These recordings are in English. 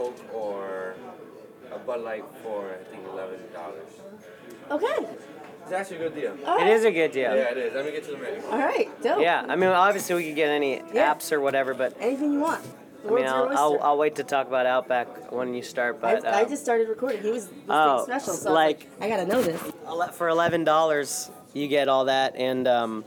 Coke or a Bud Light for I think eleven dollars. Okay. It's actually a good deal. All It right. is a good deal. Yeah, it is. Let me get to the menu. All right. Dope. Yeah, I mean, obviously we could get any Yeah. apps or whatever, but Anything you want. I mean, I'll, I'll. I'll wait to talk about Outback when you start. But I, I um, just started recording. He was this Oh, special, so like- I, like, I gotta know this. for eleven dollars, you get all that, and um,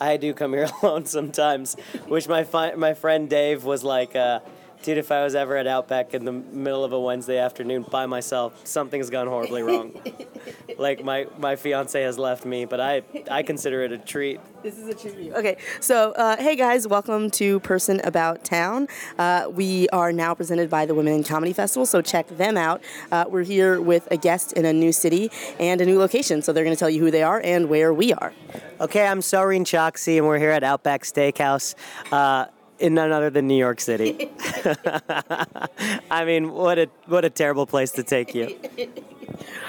I do come here alone sometimes, which my fi- my friend Dave was like. Uh, Dude, if I was ever at Outback in the middle of a Wednesday afternoon by myself, something's gone horribly wrong. like my, my fiance has left me, but I I consider it a treat. This is a treat for you. Okay, so uh, hey guys, welcome to Person About Town. Uh, we are now presented by the Women in Comedy Festival, so check them out. Uh, we're here with a guest in a new city and a new location, so they're going to tell you who they are and where we are. Okay, I'm Soreen Choksi, and we're here at Outback Steakhouse uh, in none other than New York City. I mean, what a what a terrible place to take you.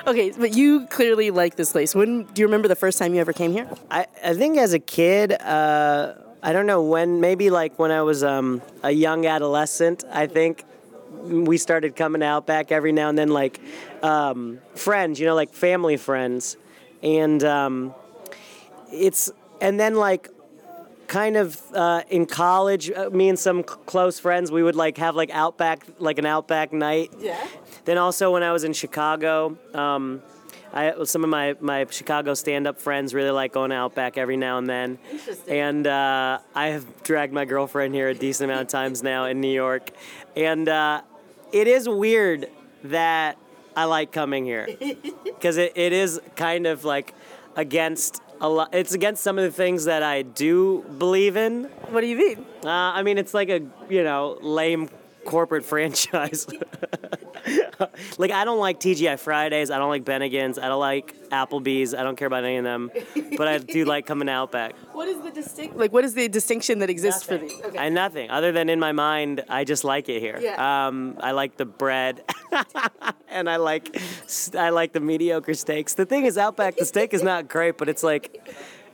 Okay, but you clearly like this place. When do you remember the first time you ever came here? I, I think as a kid, uh, I don't know when, maybe like when I was um, a young adolescent, I think we started coming out back every now and then, like um, friends, you know, like family friends. And um, it's, and then like kind of uh, in college, uh, me and some c- close friends, we would like have like Outback, like an Outback night. Yeah. Then also when I was in Chicago, um, I some of my, my Chicago stand up friends really like going outback every now and then. Interesting. And uh, I have dragged my girlfriend here a decent amount of times now in New York, and uh, it is weird that I like coming here because it, it is kind of like against a lot. It's against some of the things that I do believe in. What do you mean? Uh, I mean, it's like a you know lame corporate franchise. like I don't like TGI Fridays. I don't like Bennigan's. I don't like Applebee's. I don't care about any of them. But I do like coming out back. What is the distinct? Like, what is the distinction that exists for these? Okay. I nothing other than in my mind, I just like it here. Yeah. Um, I like the bread, and I like I like the mediocre steaks. The thing is, Outback, the steak is not great, but it's like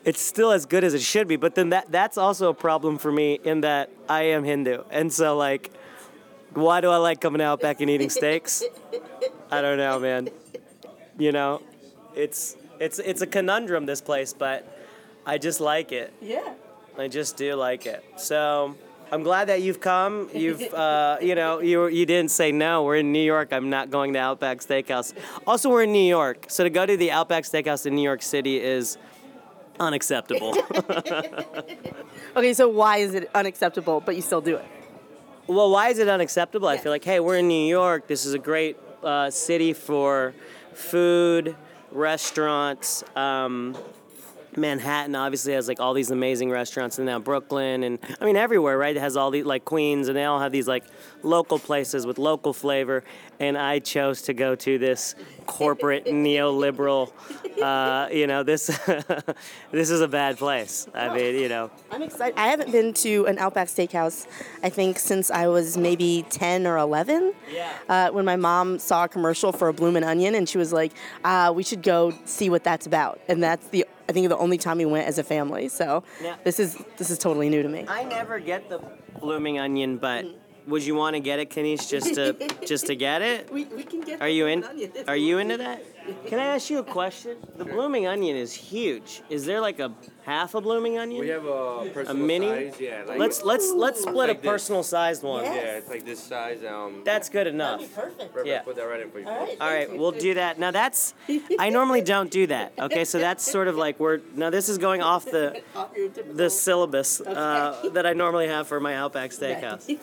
it's still as good as it should be. But then that that's also a problem for me in that I am Hindu, and so like, why do I like coming out back and eating steaks? I don't know, man. You know, it's it's it's a conundrum this place, but I just like it. yeah. I just do like it. So I'm glad that you've come. You've, uh, you know, you you didn't say no. We're in New York. I'm not going to Outback Steakhouse. Also, we're in New York, so to go to the Outback Steakhouse in New York City is unacceptable. Okay, so why is it unacceptable, but you still do it? Well, why is it unacceptable? I feel like, hey, we're in New York. This is a great uh, city for food, restaurants. Um, Manhattan obviously has like all these amazing restaurants, and now Brooklyn, and I mean everywhere, right? It has all these like Queens, and they all have these like local places with local flavor. And I chose to go to this corporate neoliberal. Uh, you know, this this is a bad place. I mean, you know, I'm excited. I haven't been to an Outback Steakhouse, I think, since I was maybe 10 or 11. Yeah. Uh, when my mom saw a commercial for a Bloomin' Onion, and she was like, uh, "We should go see what that's about." And that's the I think the only time we went as a family. So Yeah. this is this is totally new to me. I never get the blooming onion, but would you want to get it, Kanish, just to just to get it? We, we can get. Are you in? Are you into that? Can I ask you a question? The blooming onion is huge. Is there like a half a blooming onion? We have a personal mini? size. Yeah. Like, let's let's let's split Like a personal sized one. Yeah. Yeah, it's like this size. Um. That's good enough. perfect. perfect. yeah. Put that right in for you. All right. All right, we'll do that. Now that's I normally don't do that. Okay, so that's sort of like we're now this is going off the the syllabus uh, that I normally have for my Outback Steakhouse.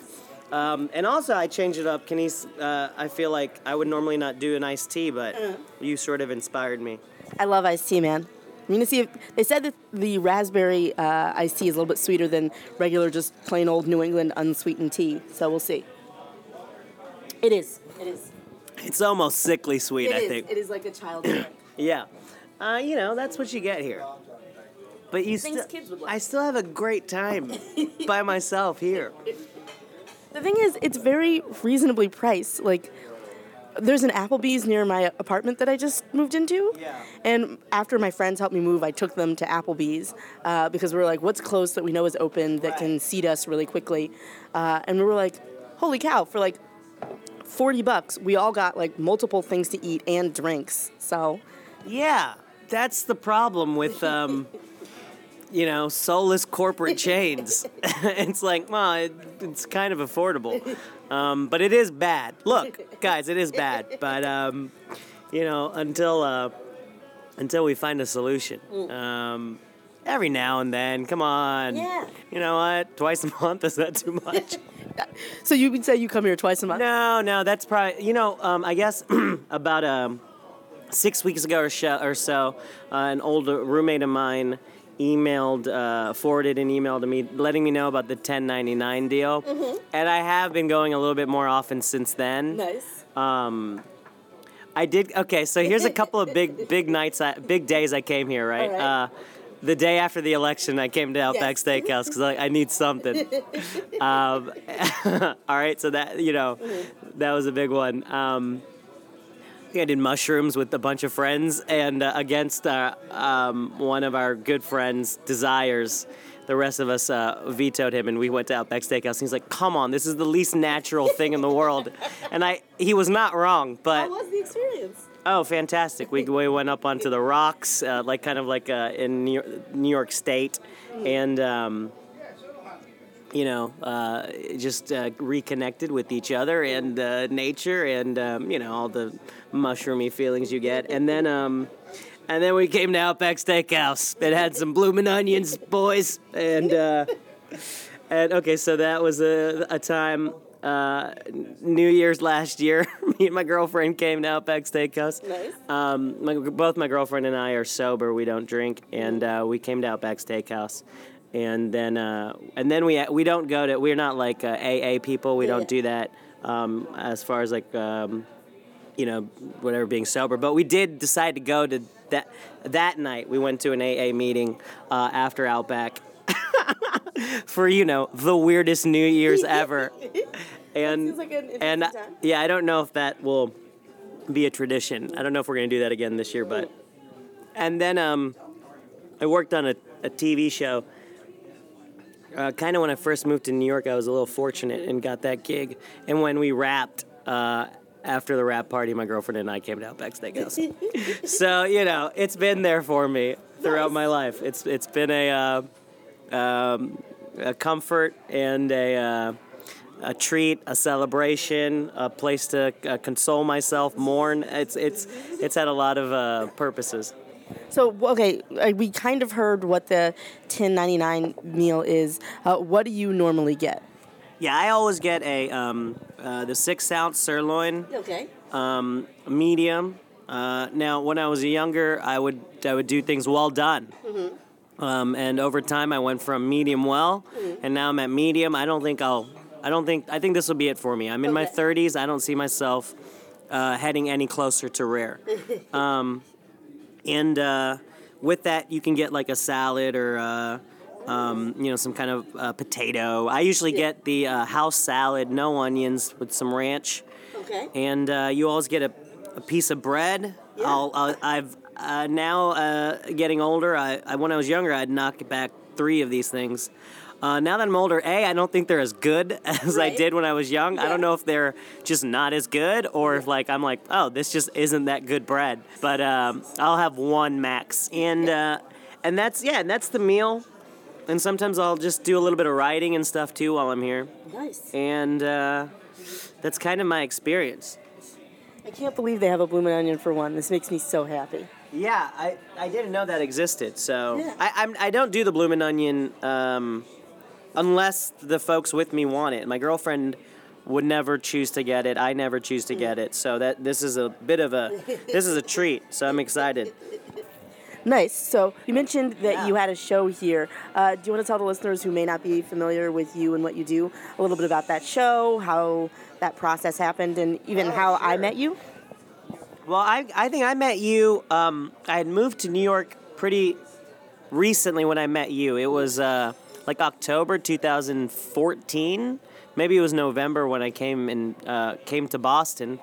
Um, and also, I changed it up. Kenice, uh, I feel like I would normally not do an iced tea, but you sort of inspired me. I love iced tea, man. I'm gonna see if they said that the raspberry uh, iced tea is a little bit sweeter than regular, just plain old New England unsweetened tea. So we'll see. It is. It is. It's almost sickly sweet, It I is. think. It is like a child's drink. Yeah. Uh, you know, that's what you get here. But you Things still, kids would like. I still have a great time by myself here. The thing is, it's very reasonably priced. Like, there's an Applebee's near my apartment that I just moved into. Yeah. And after my friends helped me move, I took them to Applebee's uh, because we were like, what's close that we know is open that can seat us really quickly? Uh, and we were like, holy cow, for like 40 bucks, we all got like multiple things to eat and drinks. So, Yeah, that's the problem with, um, you know, soulless corporate chains. it's like, well, it, it's kind of affordable, um, but it is bad. Look, guys, it is bad. But um, you know, until uh, until we find a solution. Um, Every now and then, come on. Yeah. You know what? Twice a month is that too much? so you would say you come here twice a month? No, no, that's probably you know. Um, I guess about um, six weeks ago or, so, or so, uh, an old roommate of mine emailed, uh, forwarded an email to me, letting me know about the 1099 deal, and I have been going a little bit more often since then. Nice. Um, I did. Okay, so here's a couple of big, big nights, I, big days I came here. Right. Uh, the day after the election, I came to Outback Yes. Steakhouse because I, I need something. um, all right, so that you know, that was a big one. Um, I did mushrooms with a bunch of friends, and uh, against uh, um, one of our good friends' desires, the rest of us uh, vetoed him, and we went to Outback Steakhouse. And he's like, "Come on, this is the least natural thing in the world," and I he was not wrong, but. was the experience? Oh, fantastic! We, we went up onto the rocks, uh, like kind of like uh, in New York, New York State, and um, you know, uh, just uh, reconnected with each other and uh, nature, and um, you know all the mushroomy feelings you get. And then, um, and then we came to Outback Steakhouse. It had some bloomin' onions, boys, and uh, and okay, so that was a, a time. Uh, New Year's last year, me and my girlfriend came to Outback Steakhouse. Nice. Um, my, both my girlfriend and I are sober. We don't drink, and uh, we came to Outback Steakhouse, and then uh, and then we we don't go to. We're not like uh, AA people. We Yeah. don't do that um, as far as like um, you know whatever being sober. But we did decide to go to that that night. We went to an AA meeting uh, after Outback. For you know the weirdest New Year's ever, and like an and uh, time. yeah, I don't know if that will be a tradition. I don't know if we're gonna do that again this year, but and then um, I worked on a, a TV show. Uh, kind of when I first moved to New York, I was a little fortunate and got that gig. And when we wrapped uh, after the wrap party, my girlfriend and I came to Outback Steakhouse. so you know, it's been there for me throughout Nice. my life. It's it's been a uh, um, a comfort and a. Uh, a treat, a celebration, a place to uh, console myself, mourn. It's it's it's had a lot of uh, purposes. So okay, uh, we kind of heard what the 1099 meal is. Uh, what do you normally get? Yeah, I always get a um, uh, the six ounce sirloin, Okay. um, medium. Uh, now, when I was younger, I would I would do things well done. Um, and over time, I went from medium well, and now I'm at medium. I don't think I'll. I don't think. I think this will be it for me. I'm in my 30s. I don't see myself uh, heading any closer to rare. Um, and uh, with that, you can get like a salad or. Uh, um, you know, some kind of uh, potato. I usually get the uh, house salad, no onions, with some ranch Okay. and uh, you always get a, a piece of bread. Yeah. I'll, I'll, I've uh, now uh, getting older. I, I when I was younger, I'd knock back three of these things. Uh, now that I'm older, a I don't think they're as good as I did when I was young. I don't know if they're just not as good or if like I'm like, oh, this just isn't that good bread. But um, I'll have one max, and uh, and that's yeah, and that's the meal. And sometimes I'll just do a little bit of writing and stuff too while I'm here, Nice. and uh, that's kind of my experience. I can't believe they have a blooming onion for one. This makes me so happy. Yeah, I, I didn't know that existed. So Yeah. I I'm, I don't do the blooming onion um, unless the folks with me want it. My girlfriend would never choose to get it. I never choose to get it. So that this is a bit of a this is a treat. So I'm excited. Nice. So you mentioned that Yeah. you had a show here. Uh, do you want to tell the listeners who may not be familiar with you and what you do a little bit about that show, how that process happened, and even Oh, how I met you? Well, I I think I met you. Um, I had moved to New York pretty recently when I met you. It was uh, like October 2014. Maybe it was November when I came and uh, came to Boston,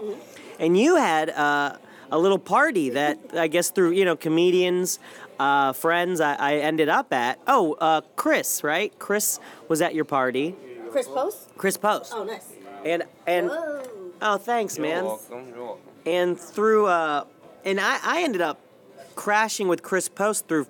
and you had uh, a little party that I guess through you know comedians, uh, friends I, I ended up at. Oh, uh, Chris, right? Chris was at your party. Chris Post? Chris Post. Oh, nice. And and Whoa. Oh, thanks, You're man. welcome. You're welcome. and through uh and I, I ended up crashing with Chris Post through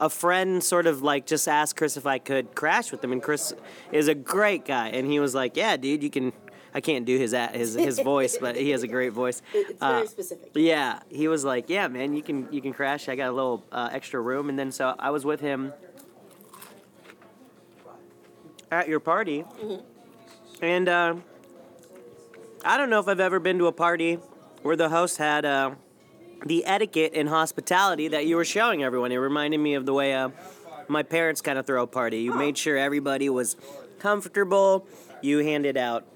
a friend sort of like just asked Chris if I could crash with him and Chris is a great guy and he was like, "Yeah, dude, you can I can't do his his his voice, but he has a great voice." It's Uh, very specific. yeah, he was like, "Yeah, man, you can you can crash. I got a little uh, extra room." And then so I was with him at your party, and uh, I don't know if I've ever been to a party where the host had uh, the etiquette and hospitality that you were showing everyone. It reminded me of the way uh, my parents kind of throw a party. You made sure everybody was comfortable. You handed out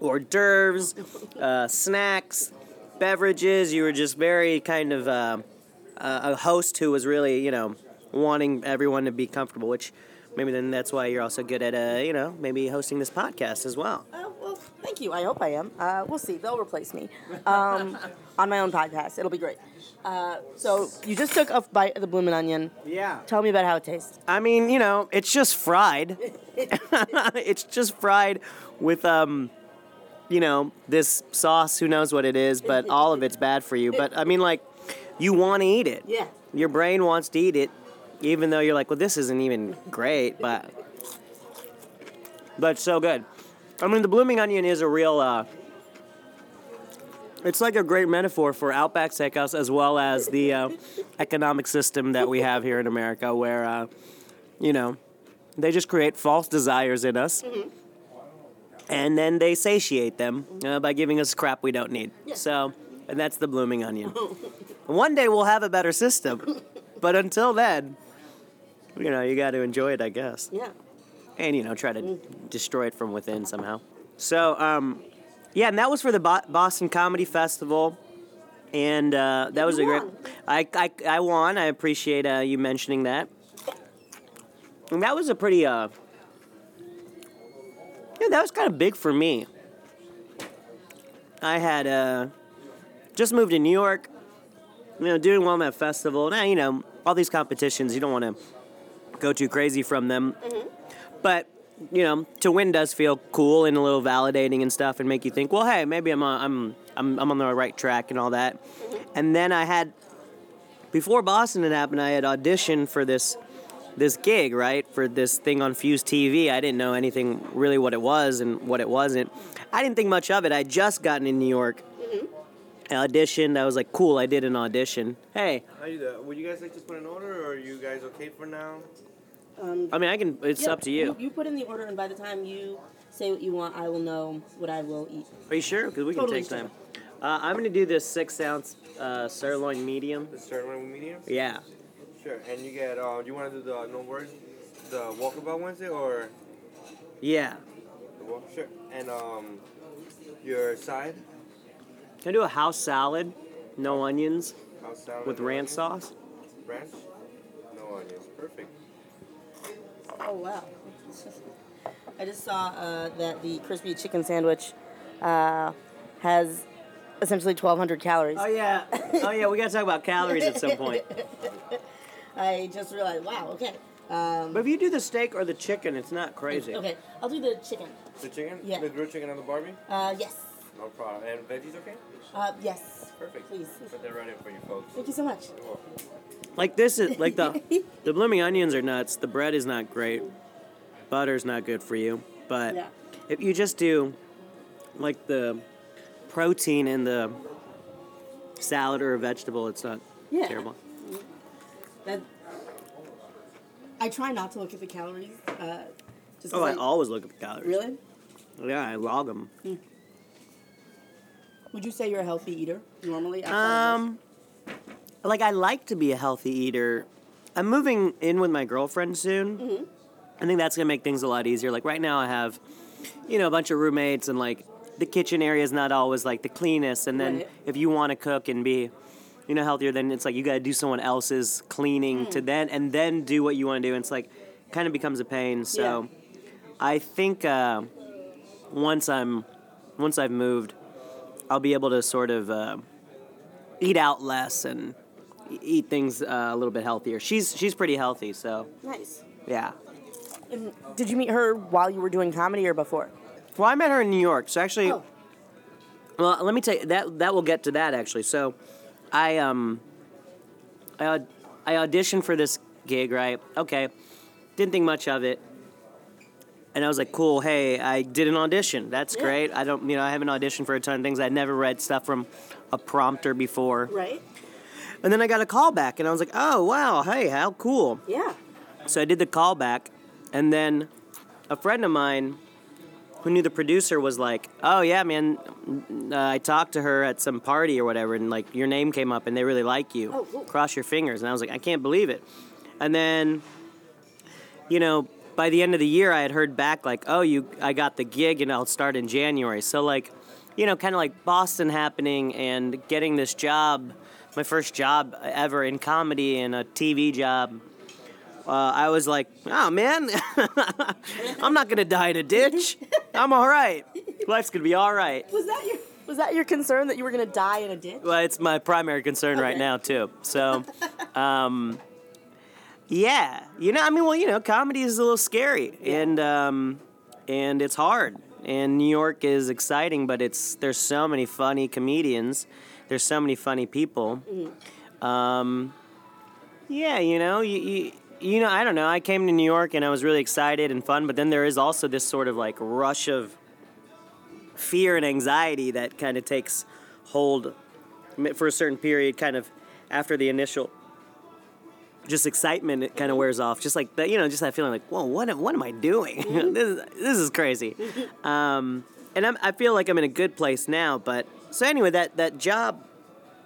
hors d'oeuvres, uh, snacks, beverages. You were just very kind of uh, a host who was really, you know, wanting everyone to be comfortable. Which maybe then that's why you're also good at, uh, you know, maybe hosting this podcast as well. Thank you. I hope I am. Uh, we'll see. They'll replace me um, on my own podcast. It'll be great. Uh, so you just took a bite of the bloomin' onion. Yeah. Tell me about how it tastes. I mean, you know, it's just fried. it's just fried with um you know, this sauce, who knows what it is, but all of it's bad for you. But I mean like you want to eat it. Yeah. Your brain wants to eat it even though you're like, "Well, this isn't even great," but but so good. I mean, the blooming onion is a real uh it's like a great metaphor for Outback Steakhouse as well as the uh, economic system that we have here in America, where, uh, you know, they just create false desires in us. And then they satiate them uh, by giving us crap we don't need. So, and that's the blooming onion. One day we'll have a better system, but until then, you know, you got to enjoy it, I guess Yeah. And you know try to destroy it from within somehow. So um, yeah, and that was for the Bo- Boston Comedy Festival, and uh, that was you a great. I, I I won. I appreciate uh, you mentioning that. And that was a pretty uh. Yeah, that was kind of big for me. I had uh, just moved to New York, you know, doing well in that festival. Now, you know, all these competitions, you don't want to go too crazy from them. But you know, to win does feel cool and a little validating and stuff, and make you think, well, hey, maybe I'm on, I'm I'm I'm on the right track and all that. And then I had before Boston had happened, I had auditioned for this this gig, right, for this thing on Fuse TV. I didn't know anything really what it was and what it wasn't. I didn't think much of it. I would just gotten in New York. Mm-hmm. I auditioned. I was like, cool. I did an audition. Hey, How you doing? Would you guys like to put an order, or are you guys okay for now? Um, I mean, I can. It's yeah, up to you. You put in the order, and by the time you say what you want, I will know what I will eat. Are you sure? Because we can Totally take sure. time. Uh, I'm gonna do this six ounce uh, sirloin medium. The sirloin medium. Yeah. Sure. And you get. Uh, do you want to do the no words, the Walkabout Wednesday, or Yeah. the walk? Sure. And um, your side. Can I do a house salad? No onions House salad with no ranch onions? sauce. Ranch. No onions. Perfect. Oh wow! I just saw uh, that the crispy chicken sandwich uh, has essentially 1,200 calories. Oh yeah. Oh yeah. We gotta talk about calories at some point. I just realized. Wow. Okay. Um, But if you do the steak or the chicken, it's not crazy. okay. I'll do the chicken. The chicken. Yeah. The grilled chicken on the Barbie. Uh, yes. No problem. And veggies, okay? Uh, yes. Perfect. Please. Put that right in for you folks. Thank you so much. You're welcome. Like this is like the the blooming onions are nuts. The bread is not great. Butter's not good for you. But Yeah. if you just do like the protein in the salad or a vegetable, it's not Yeah. terrible. That. I try not to look at the calories. Uh, just 'cause Oh, I always look at the calories. Really? Yeah, I log them. Would you say you're a healthy eater normally? Um, like I like to be a healthy eater. I'm moving in with my girlfriend soon. Mm-hmm. I think that's gonna make things a lot easier. Like right now, I have, you know, a bunch of roommates, and like the kitchen area is not always like the cleanest. And then Right. if you want to cook and be, you know, healthier, then it's like you gotta do someone else's cleaning Mm. to then and then do what you want to do. And it's like kind of becomes a pain. So, I think uh, once I'm once I've moved, I'll be able to sort of uh, eat out less and eat things uh, a little bit healthier. She's she's pretty healthy, so Nice. yeah. And did you meet her while you were doing comedy or before? Well, I met her in New York. So actually, Oh. Well, let me tell you that that will get to that actually. So, I um, I I auditioned for this gig, right? Okay, didn't think much of it, and I was like, cool. Hey, I did an audition. That's Yeah. great. I don't, you know, I haven't auditioned for a ton of things. I'd never read stuff from a prompter before, Right. and then I got a call back, and I was like, oh wow, hey, how cool. Yeah. So I did the callback, and then a friend of mine who knew the producer was like, "Oh yeah, man, uh, I talked to her at some party or whatever, and like your name came up, and they really like you. Oh, cool. Cross your fingers." And I was like, "I can't believe it." And then, you know, by the end of the year, I had heard back like, "Oh, you, I got the gig, and I'll start in January." So like, you know, kind of like Boston happening and getting this job, my first job ever in comedy and a TV job uh, I was like, oh man, I'm not gonna die in a ditch. I'm all right. Life's gonna be all right. Was that your was that your concern that you were gonna die in a ditch? Well, it's my primary concern right now too. So, um, yeah, you know, I mean, well, you know, comedy is a little scary, and um, and it's hard. And New York is exciting, but it's there's so many funny comedians. There's so many funny people. Um, yeah, you know, you, you you know, I don't know. I came to New York and I was really excited and fun, but then there is also this sort of like rush of fear and anxiety that kind of takes hold for a certain period, kind of after the initial just excitement it kind of wears off. Just like that you know just that feeling like whoa what, am- what am i doing? This, is, this is crazy. Um, and I'm, i feel like i'm in a good place now but so anyway that, that job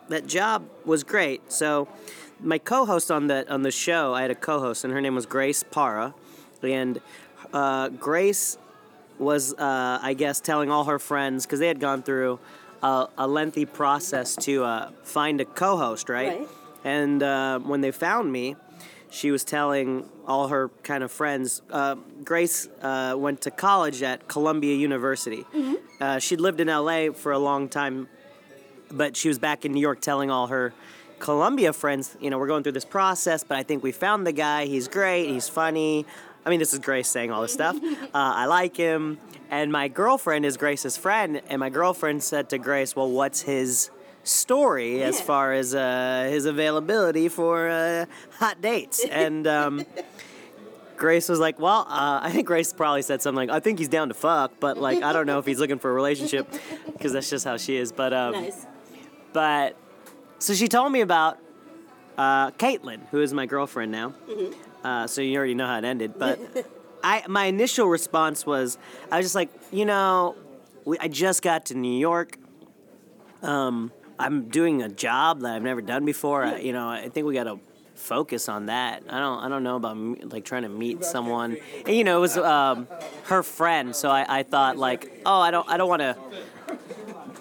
that job was great. So my co-host on the on the show i had a co-host and her name was grace Parra and uh, grace was uh, i guess telling all her friends because they had gone through a, a lengthy process to uh, find a co-host right, Right. And uh, when they found me she was telling all her kind of friends uh, grace uh, went to college at columbia university uh, she'd lived in la for a long time but she was back in New York telling all her Columbia friends, you know, we're going through this process, but I think we found the guy. He's great. He's funny. I mean, this is Grace saying all this stuff. Uh, I like him. And my girlfriend is Grace's friend. And my girlfriend said to Grace, well, what's his story as far as uh, his availability for uh, hot dates? And um, Grace was like, well, uh, I think Grace probably said something like, I think he's down to fuck, but like, I don't know if he's looking for a relationship because that's just how she is. But um, Nice. but so she told me about uh, Caitlin, who is my girlfriend now. Uh, so you already know how it ended. But I, my initial response was, I was just like, you know, we, I just got to New York. Um, I'm doing a job that I've never done before. I, you know, I think we got to focus on that. I don't, I don't know about like trying to meet someone. And, you know, it was um, her friend, so I, I thought like, oh, I don't, I don't want to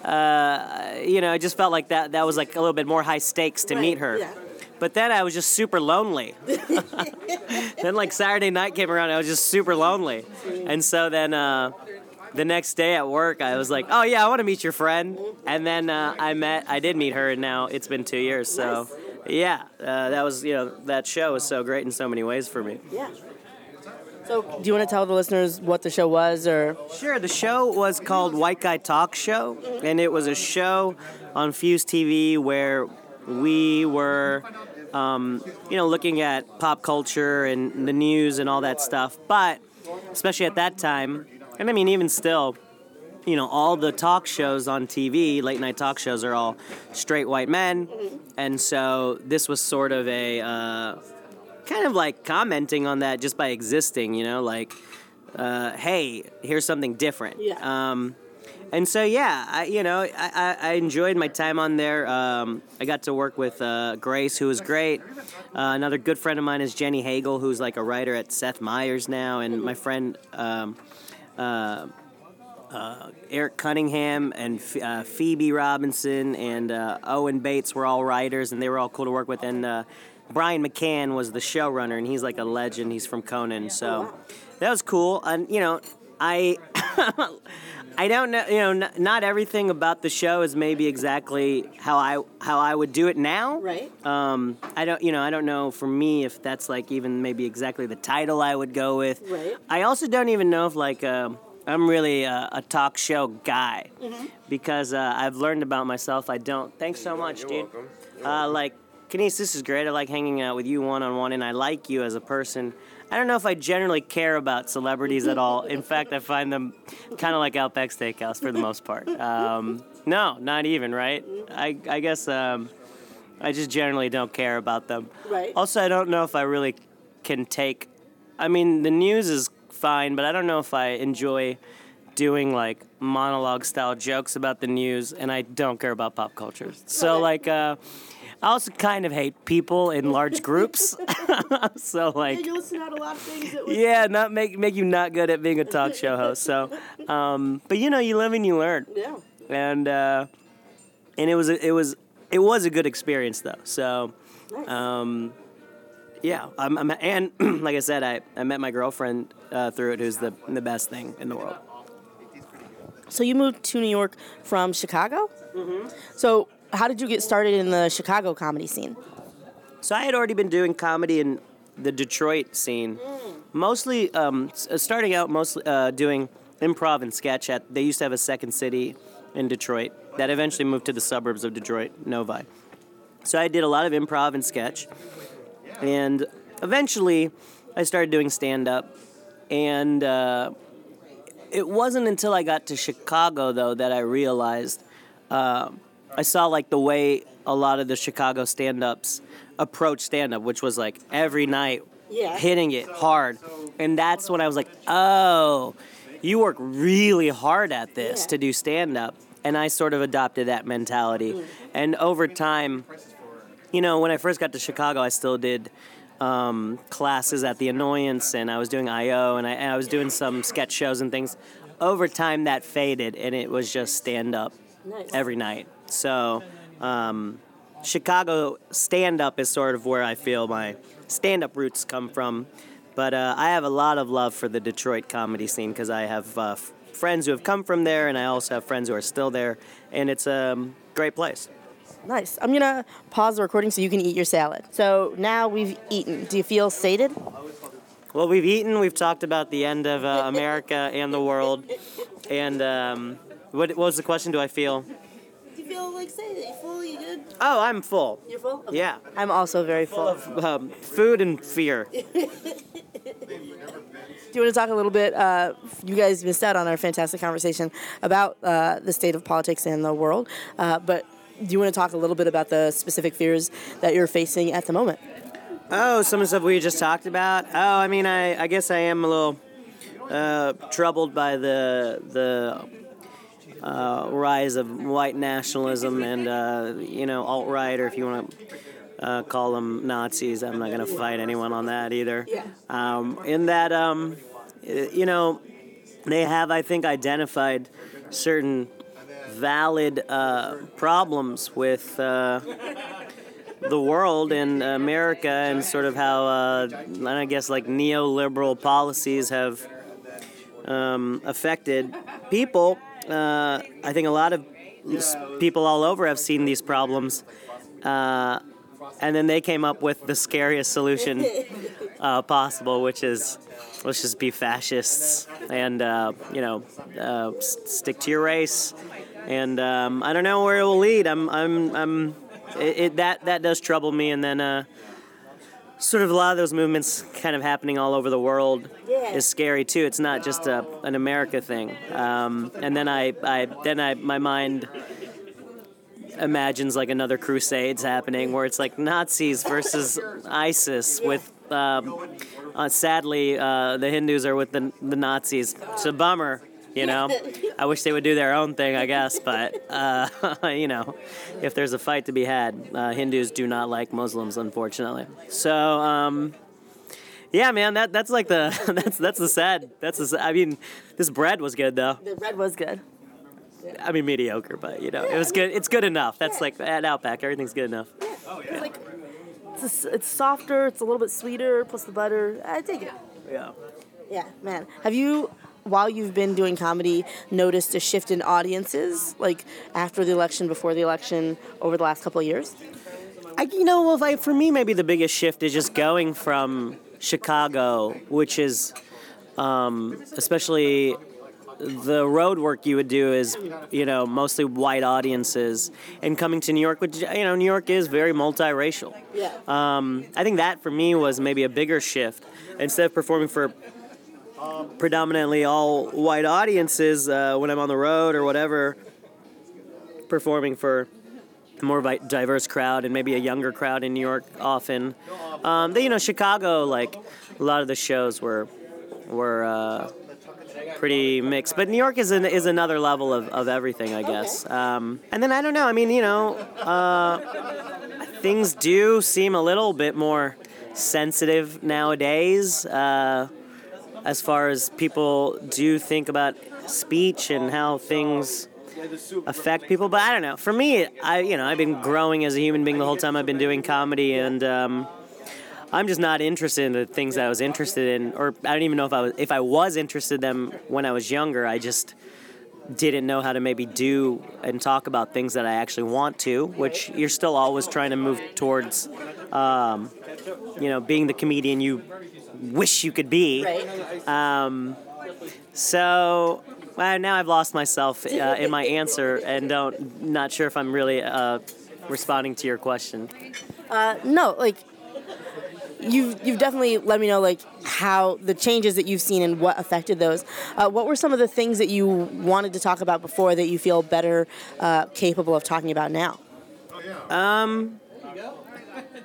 you know, I just felt like that that was like a little bit more high stakes to Right, meet her. yeah. But then I was just super lonely. then like Saturday night came around, I was just super lonely. And so then uh, the next day at work, I was like, "Oh yeah, I want to meet your friend." And then uh, I met, I did meet her, and now it's been two years. So yeah, uh, that was you know that show was so great in so many ways for me. Yeah. So, do you want to tell the listeners what the show was, or Sure. The show was called White Guy Talk Show, and it was a show on Fuse TV where we were, um, you know, looking at pop culture and the news and all that stuff. But especially at that time, and I mean even still, you know, all the talk shows on TV, late night talk shows, are all straight white men, and so this was sort of a. Uh, kind of like commenting on that just by existing, you know, like, uh, hey, here's something different. Yeah. Um, and so yeah, I, you know, I, I, enjoyed my time on there. Um, I got to work with uh, Grace, who was great. Uh, another good friend of mine is Jenny Hagel, who's like a writer at Seth Meyers now, and my friend. Um, Eric Cunningham and uh, Phoebe Robinson and uh, Owen Bates were all writers, and they were all cool to work with. And uh, Brian McCann was the showrunner, and he's like a legend. He's from Conan, so that was cool. And you know, I I don't know. You know, n- not everything about the show is maybe exactly how I how I would do it now. right? Um, I don't, you know, I don't know for me if that's like even maybe exactly the title I would go with. Right. I also don't even know if like um I'm really a, a talk show guy because uh, I've learned about myself. I don't. Thanks so much, You're dude. welcome. Uh, like, Kenice, this is great. I like hanging out with you one on one, and I like you as a person. I don't know if I generally care about celebrities at all. In fact, I find them kind of like Outback Steakhouse for the most part. Um, no, not even, right? I, I guess um, I just generally don't care about them. Right. Also, I don't know if I really can take. I mean, the news is fine, but I don't know if I enjoy doing like monologue style jokes about the news, and I don't care about pop culture. So, like, uh, I also kind of hate people in large groups. so, like, you listen out a lot of things. That yeah, not make make you not good at being a talk show host. So, um, but you know, you live and you learn, yeah. and uh, and it was a, it was it was a good experience though. So, um, yeah, I'm, I'm and like I said, I, I met my girlfriend uh, through it, who's the the best thing in the world. So you moved to New York from Chicago. Mm-hmm. So how did you get started in the Chicago comedy scene? So I had already been doing comedy in the Detroit scene, mostly um, uh, starting out mostly uh, doing improv and sketch at. They used to have a second city in Detroit that eventually moved to the suburbs of Detroit, Novi. So I did a lot of improv and sketch, and eventually I started doing stand up, and uh, it wasn't until I got to Chicago though that I realized uh, I saw like the way a lot of the Chicago stand-ups approach stand-up, which was like every night Yeah. hitting it hard, and that's when I was like, oh, you work really hard at this Yeah. to do stand-up, and I sort of adopted that mentality, and over time, you know, when I first got to Chicago, I still did. Um, classes at the Annoyance, and I was doing I/O, and I, and I was doing some sketch shows and things. Over time, that faded, and it was just stand up Nice. every night. So, um, Chicago stand up is sort of where I feel my stand up roots come from. But uh, I have a lot of love for the Detroit comedy scene because I have uh, f- friends who have come from there, and I also have friends who are still there, and it's a um, great place. Nice. I'm gonna pause the recording so you can eat your salad. So now we've eaten. Do you feel sated? Well, we've eaten, we've talked about the end of uh, America and the world. And um, what, what was the question? Do I feel? Do you feel like sated? You full? You good? Oh, I'm full. You're full. Yeah. I'm also very full. Um, food and fear. Do you want to talk a little bit? Uh, you guys missed out on our fantastic conversation about uh, the state of politics and the world. Uh, but do you want to talk a little bit about the specific fears that you're facing at the moment? Oh, some of the stuff we just talked about. Oh, I mean, I, I guess I am a little uh, troubled by the the uh, rise of white nationalism and uh, you know alt right, or if you want to uh, call them Nazis. I'm not going to fight anyone on that either. Um, in that, um, you know, they have, I think, identified certain valid uh, problems with. Uh, the world and America and sort of how uh, I guess like neoliberal policies have um, affected people. Uh, I think a lot of people all over have seen these problems, uh, and then they came up with the scariest solution uh, possible, which is let's just be fascists and uh, you know uh, stick to your race. And um, I don't know where it will lead. I'm I'm I'm it, it, that that does trouble me. And then uh, sort of a lot of those movements kind of happening all over the world is scary too. It's not just a, an America thing. Um, and then I, I then I my mind imagines like another crusades happening where it's like Nazis versus ISIS with. Um, uh, sadly, uh, the Hindus are with the, the Nazis. It's a bummer, you know. I wish they would do their own thing, I guess, but uh, you know, if there's a fight to be had, uh, Hindus do not like Muslims, unfortunately. So, um, yeah, man, that that's like the that's that's the sad. That's the, I mean, this bread was good though. The bread was good. I mean, mediocre, but you know, it was good. It's good enough. That's like at Outback, everything's good enough. It's like it's, a it's softer. It's a little bit sweeter. Plus the butter. I take it. Yeah. Yeah, man. Have you, while you've been doing comedy, noticed a shift in audiences, like after the election, before the election, over the last couple of years? I, you know, well, like for me, maybe the biggest shift is just going from Chicago, which is, um, especially the road work you would do is, you know, mostly white audiences, and coming to New York, which you know, New York is very multiracial. Yeah. Um, I think that for me was maybe a bigger shift. Instead of performing for predominantly all white audiences uh, when I'm on the road or whatever, performing for a more diverse crowd and maybe a younger crowd in New York often. Um, then, you know, Chicago, like a lot of the shows were were uh, pretty mixed, but New York is an, is another level of, of everything, I guess. Um, and then I don't know. I mean, you know, uh, things do seem a little bit more sensitive nowadays. Uh, as far as people do think about speech and how things affect people. But I don't know. For me, I you know I've been growing as a human being the whole time I've been doing comedy, and um, I'm just not interested in the things that I was interested in, or I don't even know if I was if I was interested in them when I was younger. I just didn't know how to maybe do and talk about things that I actually want to, which you're still always trying to move towards. Um, you know, being the comedian you wish you could be. Right. Um, so well, now I've lost myself uh, in my answer and don't not sure if I'm really uh, responding to your question. No, like you've you've definitely let me know like how the changes that you've seen and what affected those. Uh, what were some of the things that you wanted to talk about before that you feel better uh, capable of talking about now?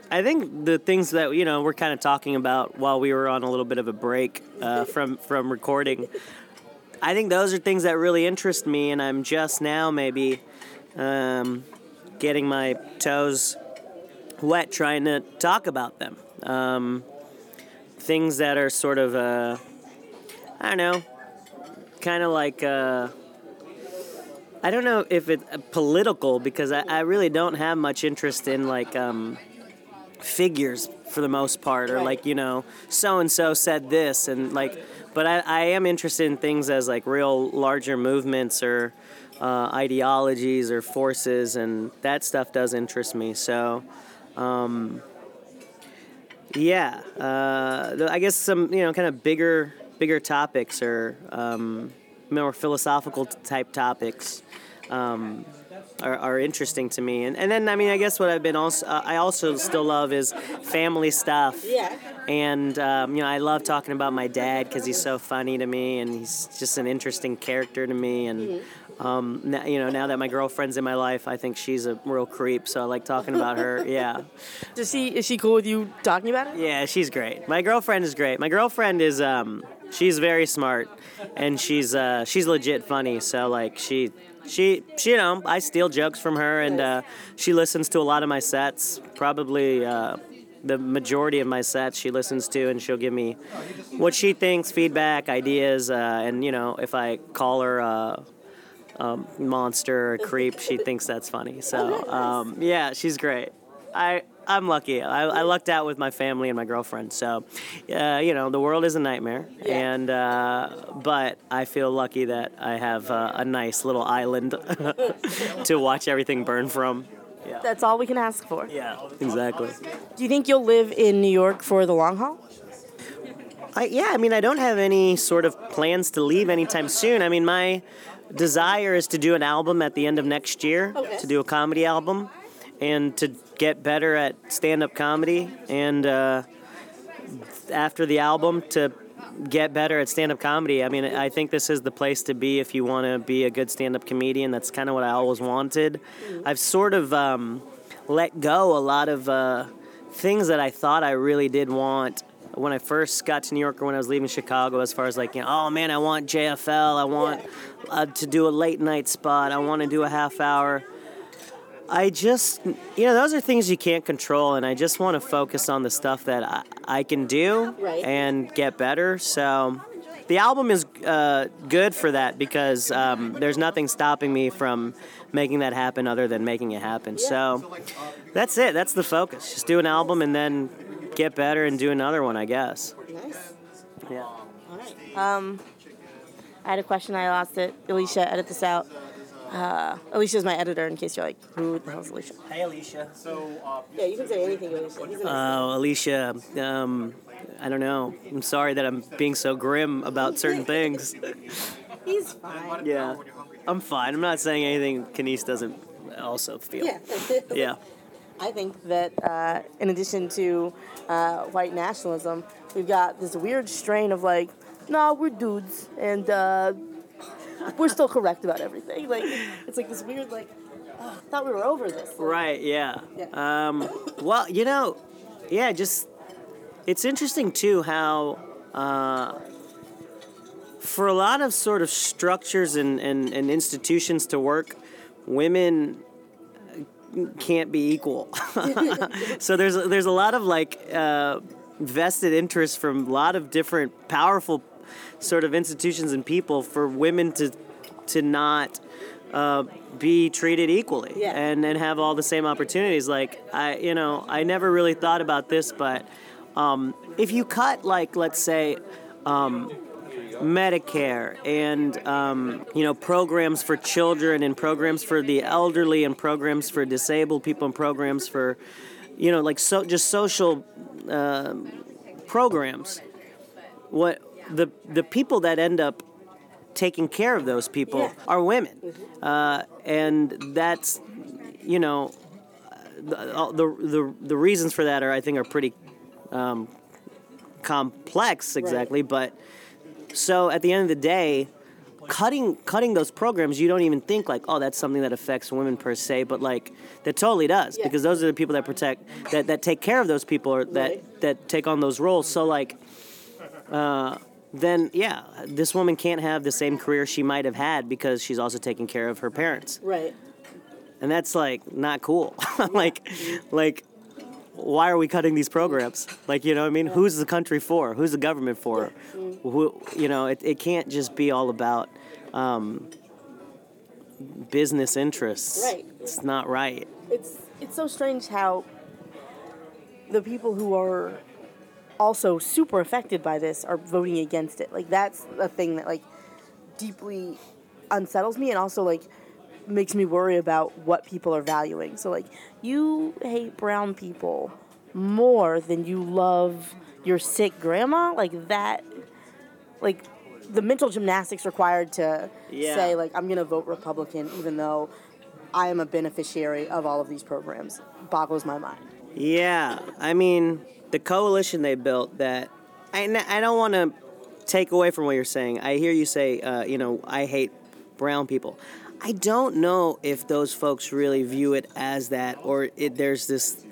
I think the things that you know we're kind of talking about while we were on a little bit of a break uh, from from recording. I think those are things that really interest me, and I'm just now maybe um, getting my toes wet trying to talk about them. Um, things that are sort of, uh, I don't know, kind of like. Uh, I don't know if it's political because I, I really don't have much interest in like um, figures for the most part, or Right. like you know, so and so said this, and like, but I, I am interested in things as like real larger movements or uh, ideologies or forces, and that stuff does interest me. So, um, yeah, uh, I guess some you know kind of bigger bigger topics or um, more philosophical type topics um, are, are interesting to me. And, and then I mean I guess what I've been also uh, I also still love is family stuff. Yeah. And um, you know I love talking about my dad because he's so funny to me and he's just an interesting character to me and. Um, now, you know, now that my girlfriend's in my life, I think she's a real creep. So I like talking about her. Yeah. Does she is she cool with you talking about it? Yeah, she's great. My girlfriend is great. My girlfriend is um she's very smart and she's uh she's legit funny. So like she she she you know, I steal jokes from her and uh she listens to a lot of my sets. Probably uh the majority of my sets she listens to and she'll give me what she thinks, feedback, ideas, uh, and you know, if I call her a um, monster or a creep, she thinks that's funny. So um, yeah, she's great. I I'm lucky. I, I lucked out with my family and my girlfriend. So, uh, you know, the world is a nightmare, Yeah. and uh, but I feel lucky that I have uh, a nice little island to watch everything burn from. Yeah. That's all we can ask for. Yeah, exactly. Do you think you'll live in New York for the long haul? I, yeah, I mean, I don't have any sort of plans to leave anytime soon. I mean, my desire is to do an album at the end of next year, Okay. to do a comedy album, and to get better at stand up comedy. And uh, after the album, to get better at stand up comedy. I mean, I think this is the place to be if you want to be a good stand up comedian. That's kind of what I always wanted. I've sort of um, let go a lot of uh, things that I thought I really did want when I first got to New York or when I was leaving Chicago, as far as like, you know, oh man, I want JFL, I want uh, to do a late night spot, I want to do a half hour. I just, you know, those are things you can't control, and I just want to focus on the stuff that I, I can do Right. and get better. So the album is uh, good for that because um, there's nothing stopping me from making that happen other than making it happen. So that's it. That's the focus. Just do an album and then get better and do another one, I guess. Nice. Yeah. Um, I had a question. I lost it. Alicia, edit this out. Uh, Alicia's my editor. In case you're like, who the hell's Alicia? Hey, Alicia. So, Yeah, you can say anything, Alicia. He's Oh, Alicia. Um, I don't know. I'm sorry that I'm being so grim about certain things. He's fine. Yeah, I'm fine. I'm not saying anything Kenice doesn't also feel. Yeah. Yeah. I think that uh, in addition to uh, white nationalism, we've got this weird strain of like, nah, we're dudes and uh, we're still correct about everything. Like, it's like this weird like, oh, I thought we were over this. Right. Yeah. Yeah. Um, well, you know, yeah, just it's interesting too how uh, for a lot of sort of structures and, and, and institutions to work, women can't be equal. so there's there's a lot of like uh, vested interest from a lot of different powerful sort of institutions and people for women to to not uh, be treated equally Yeah. and and have all the same opportunities. Like I you know I never really thought about this, but um, if you cut like let's say. Um, Medicare and um, you know programs for children and programs for the elderly and programs for disabled people and programs for you know like so just social um, programs. What the the people that end up taking care of those people Yeah. are women, uh, and that's you know the, all- the the the reasons for that are I think are pretty um, complex exactly, but so at the end of the day, cutting cutting those programs, you don't even think like, oh, that's something that affects women per se, but like that totally does Yeah. because those are the people that protect that, that take care of those people or that Right. that take on those roles. So like, uh, then yeah, this woman can't have the same career she might have had because she's also taking care of her parents, Right. and that's like not cool. like, like. Why are we cutting these programs? Like, you know, what I mean, who's the country for? Who's the government for? Who, you know, it, it can't just be all about um, business interests. Right. It's not right. It's it's so strange how the people who are also super affected by this are voting against it. Like that's a thing that like deeply unsettles me and also like makes me worry about what people are valuing. So like you hate brown people more than you love your sick grandma, like that like the mental gymnastics required to Yeah. say like I'm going to vote Republican even though I am a beneficiary of all of these programs boggles my mind. Yeah, I mean, the coalition they built that. I, I don't want to take away from what you're saying. I hear you say, uh, you know, I hate brown people. I don't know if those folks really view it as that, or it, there's this.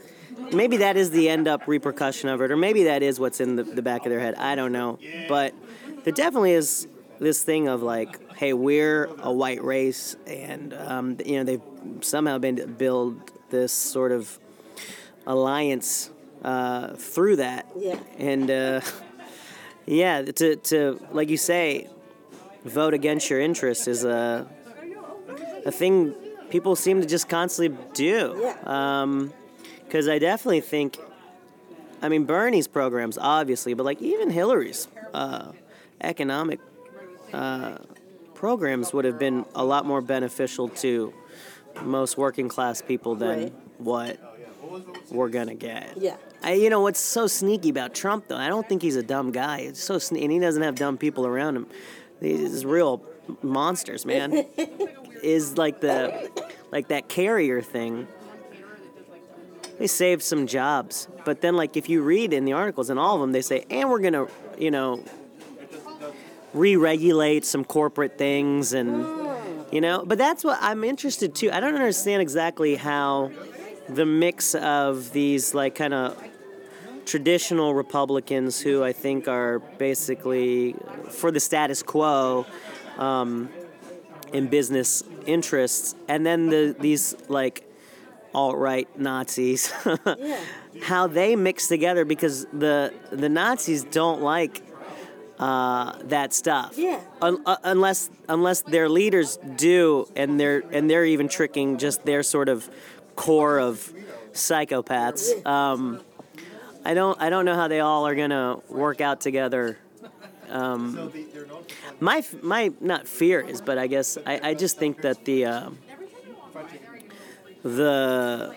Maybe that is the end up repercussion of it, or maybe that is what's in the, the back of their head. I don't know. But there definitely is this thing of like, hey, we're a white race, and um, you know they've somehow been to build this sort of alliance uh, through that. Yeah. And uh, yeah, to to like you say, vote against your interests is a a thing people seem to just constantly do. Yeah. Because I definitely think, I mean, Bernie's programs, obviously, but like even Hillary's uh, economic uh, programs would have been a lot more beneficial to most working class people than Right. what we're gonna get. Yeah. I, you know what's so sneaky about Trump though? I don't think he's a dumb guy. It's so sne- and he doesn't have dumb people around him. He's real monsters, man. Is like the like that carrier thing. They saved some jobs, but then like if you read in the articles and all of them, they say, and we're gonna, you know, re-regulate some corporate things and hmm. you know but that's what i'm interested too i don't understand exactly how the mix of these like kind of traditional republicans who i think are basically for the status quo um, in business interests and then the these like alt-right nazis yeah. how they mix together because the the nazis don't like uh, that stuff. Yeah. Un- uh, unless unless their leaders do, and they're and they're even tricking just their sort of core of psychopaths. Um, I don't I don't know how they all are gonna work out together. Um, my my not fear is, but I guess I, I just think that the um the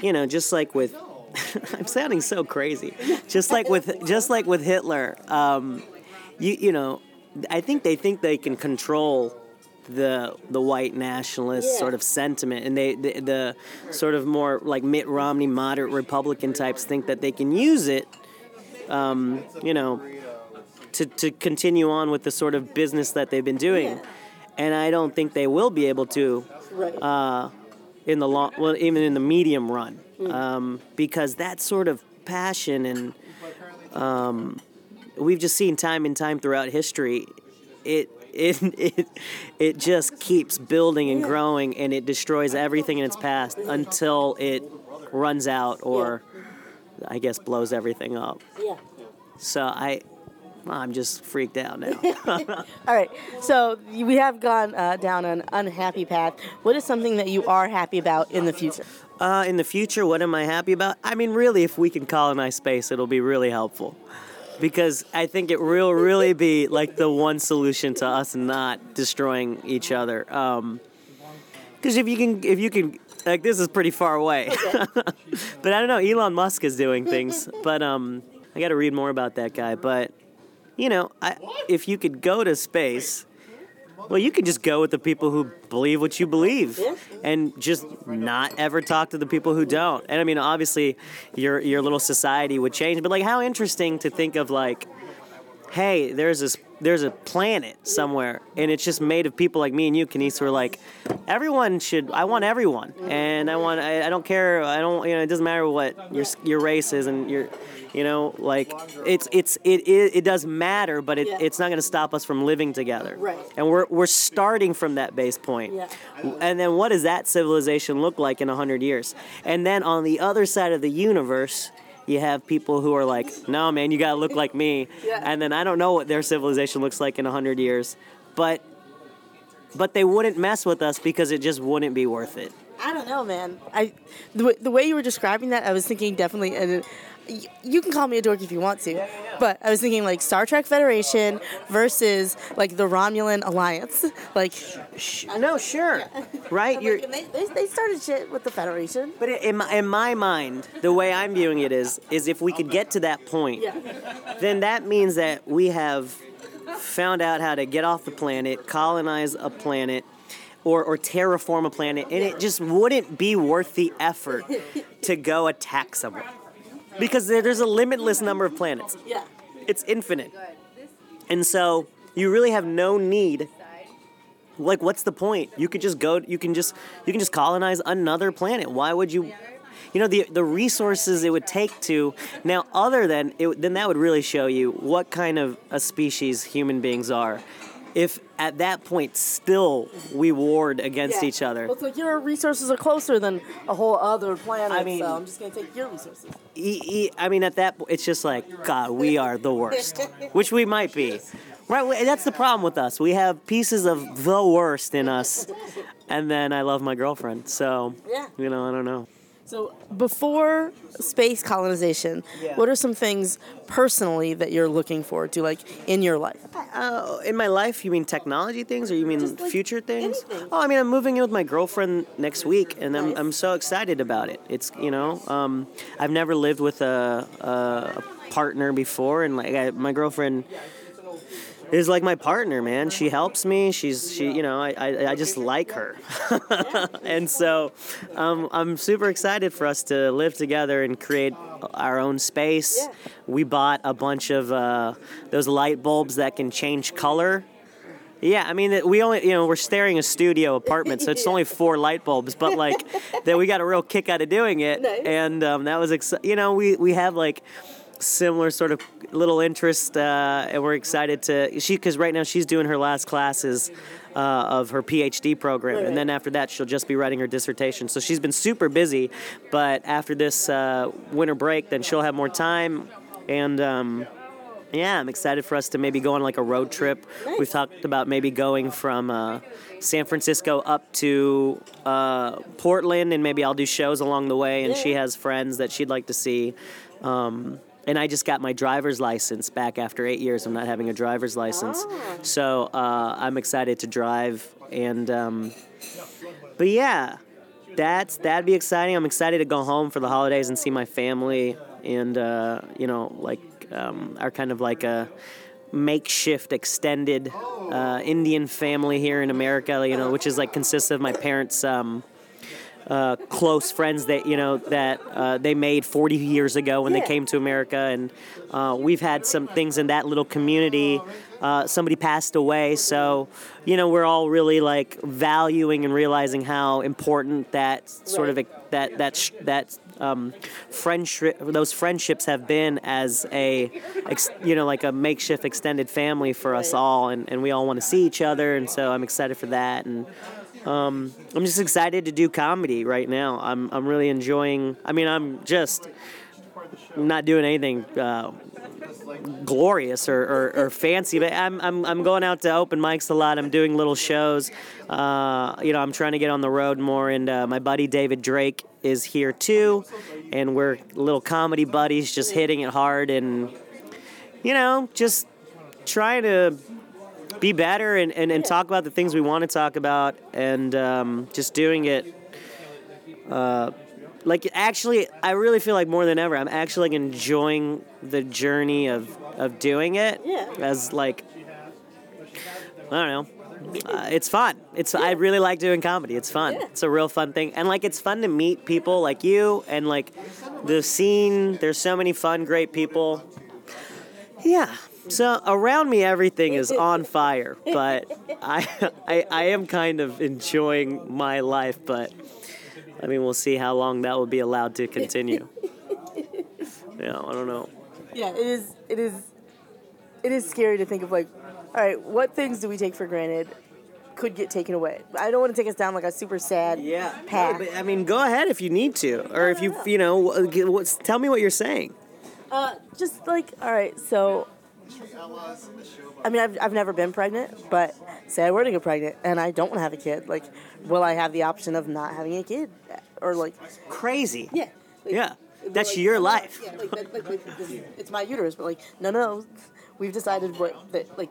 you know just like with I'm sounding so crazy. Just like with just like with Hitler, um, you you know, I think they think they can control the the white nationalist Yeah. sort of sentiment, and they the, the sort of more like Mitt Romney, moderate Republican types think that they can use it, um, you know, to to continue on with the sort of business that they've been doing, Yeah. and I don't think they will be able to Right. uh, in the long, well, even in the medium run, um, because that sort of passion and um, we've just seen time and time throughout history, it it it it just keeps building and growing, and it destroys everything in its past until it runs out or, I guess, blows everything up. yeah. So I. I'm just freaked out now. All right. So we have gone uh, down an unhappy path. What is something that you are happy about in the future? Uh, in the future, what am I happy about? I mean, really, if we can colonize space, it'll be really helpful. Because I think it will really be like the one solution to us not destroying each other. Because if you can, if you can, like this is pretty far away. but I don't know. Elon Musk is doing things, but um, I got to read more about that guy. But you know, I, if you could go to space, well, you could just go with the people who believe what you believe, and just not ever talk to the people who don't. And I mean, obviously, your your little society would change. But like, how interesting to think of like, hey, there's this there's a planet somewhere, and it's just made of people like me and you, Kenice, who are like, everyone should. I want everyone, and I want. I, I don't care. I don't. You know, it doesn't matter what your your race is, and your you know, like it's it's it it, it does matter, but it, Yeah. it's not going to stop us from living together. Right. And we're we're starting from that base point. Yeah. And then what does that civilization look like in hundred years? And then on the other side of the universe. You have people who are like, no, man, you gotta look like me. Yeah. And then I don't know what their civilization looks like in hundred years, but but they wouldn't mess with us because it just wouldn't be worth it. I don't know, man. I the, way- the way you were describing that, I was thinking definitely, and you can call me a dork if you want to, but I was thinking like Star Trek Federation versus like the Romulan Alliance. Like, No, sure, right? You're, like, they, they, they started shit with the Federation. But in my, in my mind, the way I'm viewing it is, is if we could get to that point, Yeah. then that means that we have found out how to get off the planet, colonize a planet, or, or terraform a planet, and it just wouldn't be worth the effort to go attack someone. Because there, there's a limitless number of planets. Yeah. It's infinite. And so you really have no need like what's the point you could just go you can just you can just colonize another planet why would you you know the the resources it would take to now other than it, then that would really show you what kind of a species human beings are if at that point still we warred against Yeah. each other Well, it's like your resources are closer than a whole other planet, I mean- so I'm just gonna take your resources. E- e- I mean, at that point, it's just like, God, we are the worst, which we might be. Right? That's the problem with us. We have pieces of the worst in us, and then I love my girlfriend. So, Yeah. you know, I don't know. So before space colonization, Yeah. what are some things personally that you're looking forward to, like in your life? Uh, in my life, you mean technology things, or you mean like, future things? anything. Oh, I mean, I'm moving in with my girlfriend next week, and I'm, I'm so excited about it. It's you know, um, I've never lived with a, a, a partner before, and like I, my girlfriend is like my partner, man. She helps me. She's she, you know, I I, I just like her, and so um, I'm super excited for us to live together and create our own space. We bought a bunch of uh, those light bulbs that can change color. Yeah, I mean, we only, you know, we're staring a studio apartment, so it's only four light bulbs, but like, that we got a real kick out of doing it, Nice. and um, that was, ex- you know, we we have like similar sort of little interest, uh, and we're excited to she because right now she's doing her last classes. Uh, of her PhD program, and then after that, she'll just be writing her dissertation. So she's been super busy, but after this uh, winter break, then she'll have more time, and um, yeah, I'm excited for us to maybe go on like a road trip. We've talked about maybe going from uh, San Francisco up to uh, Portland, and maybe I'll do shows along the way. And she has friends that she'd like to see. Um, and I just got my driver's license back after eight years of not having a driver's license. So uh, I'm excited to drive. And um, but yeah, that's that'd be exciting. I'm excited to go home for the holidays and see my family, and uh, you know, like um, our kind of like a makeshift extended uh, Indian family here in America. You know, which is like consists of my parents. Um, uh, close friends that you know that uh, they made 40 years ago when Yeah. they came to America, and uh, we've had some things in that little community. Uh, somebody passed away, so you know we're all really like valuing and realizing how important that sort of that that sh- that um, friendship those friendships have been as a ex, you know like a makeshift extended family for us all, and, and we all want to see each other, and so I'm excited for that and. Um, I'm just excited to do comedy right now. I'm I'm really enjoying. I mean, I'm just not doing anything uh, glorious or, or, or fancy, but I'm, I'm I'm going out to open mics a lot. I'm doing little shows. Uh, you know, I'm trying to get on the road more. And uh, my buddy David Drake is here too, and we're little comedy buddies, just hitting it hard and you know, just trying to be better and, and, and talk about the things we want to talk about and um, just doing it uh, like actually i really feel like more than ever i'm actually like enjoying the journey of of doing it Yeah. as like i don't know uh, it's fun. It's i really like doing comedy. It's fun. Yeah. it's a real fun thing. And like it's fun to meet people like you and like the scene. There's so many fun great people. Yeah. So around me, everything is on fire, but I, I, I am kind of enjoying my life. But I mean, we'll see how long that will be allowed to continue. Yeah, I don't know. Yeah, it is. It is. It is scary to think of like, all right, what things do we take for granted could get taken away? I don't want to take us down like a super sad Yeah, path. but I mean, go ahead if you need to, or if you, you know, what's, tell me what you're saying. Uh, just like, all right, so. I mean, I've, I've never been pregnant, but say I were to get pregnant and I don't want to have a kid, like, will I have the option of not having a kid? Or, like, Crazy. yeah. Like, Yeah, that's like, your life. Yeah, like, that, like, like, this it's my uterus, but, like, no, no, no. We've decided what, that, like,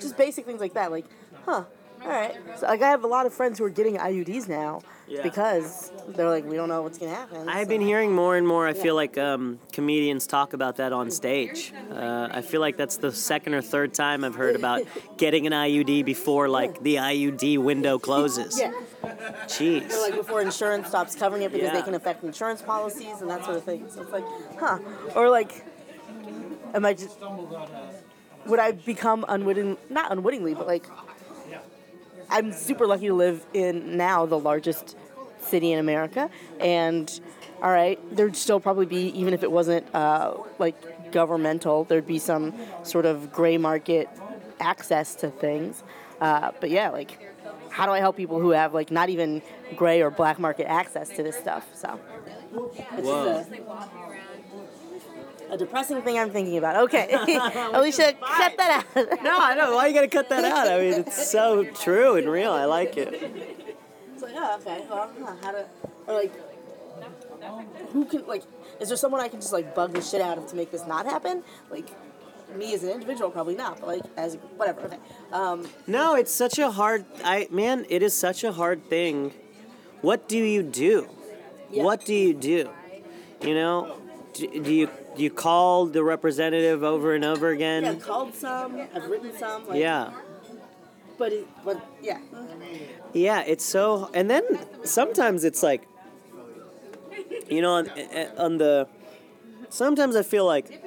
just basic things like that. Like, huh, all right. So, like, I have a lot of friends who are getting IUDs now Yeah. because they're like, we don't know what's going to happen. I've so- been hearing more and more. I feel like um, comedians talk about that on stage. Uh, I feel like that's the second or third time I've heard about getting an IUD before like the IUD window closes. Yeah. Jeez. Or, like before insurance stops covering it because Yeah. they can affect insurance policies and that sort of thing. So it's like, huh? Or like, am I just would I become unwitting? Not unwittingly, but like, I'm super lucky to live in now the largest city in America, and all right, there'd still probably be even if it wasn't uh, like governmental, there'd be some sort of gray market access to things. Uh, but yeah, like, how do I help people who have like not even gray or black market access to this stuff? So, Whoa. A, depressing thing I'm thinking about. Okay, Alicia, cut that out. No, I know. Why you gotta cut that out? I mean, it's so true and real. I like it. It's like, oh, okay, well, huh, how to, or like, who can, like, is there someone I can just, like, bug the shit out of to make this not happen? Like, me as an individual, probably not, but, like, as, whatever, okay. Um, No, it's such a hard. I man, it is such a hard thing. What do you do? Yeah. What do you do? You know, do, do you you call the representative over and over yeah, again? I've called some, I've written some, like, Yeah. but, it, but, yeah. Yeah, it's so. And then sometimes it's like, you know, on, on the. Sometimes I feel like,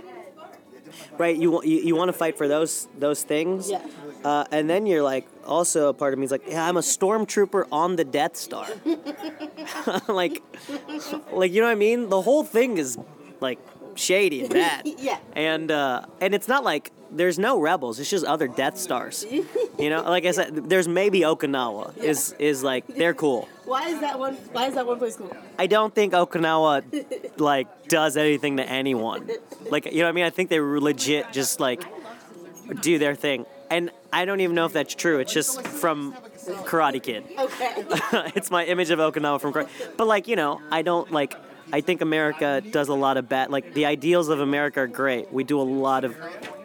right? You want you, you want to fight for those those things. Yeah. Uh, and then you're like, also a part of me is like, yeah, I'm a stormtrooper on the Death Star. like, like you know what I mean? The whole thing is like shady and bad. Yeah. And uh, and it's not like there's no rebels. It's just other Death Stars. You know, like I said, there's maybe Okinawa is is like they're cool. Why is that one, why is that one place cool? I don't think Okinawa like does anything to anyone. Like you know what I mean? I think they legit just like do their thing. And I don't even know if that's true. It's just from Karate Kid. Okay. it's my image of Okinawa from Karate. But like, you know, I don't like I think America does a lot of bad like the ideals of America are great. We do a lot of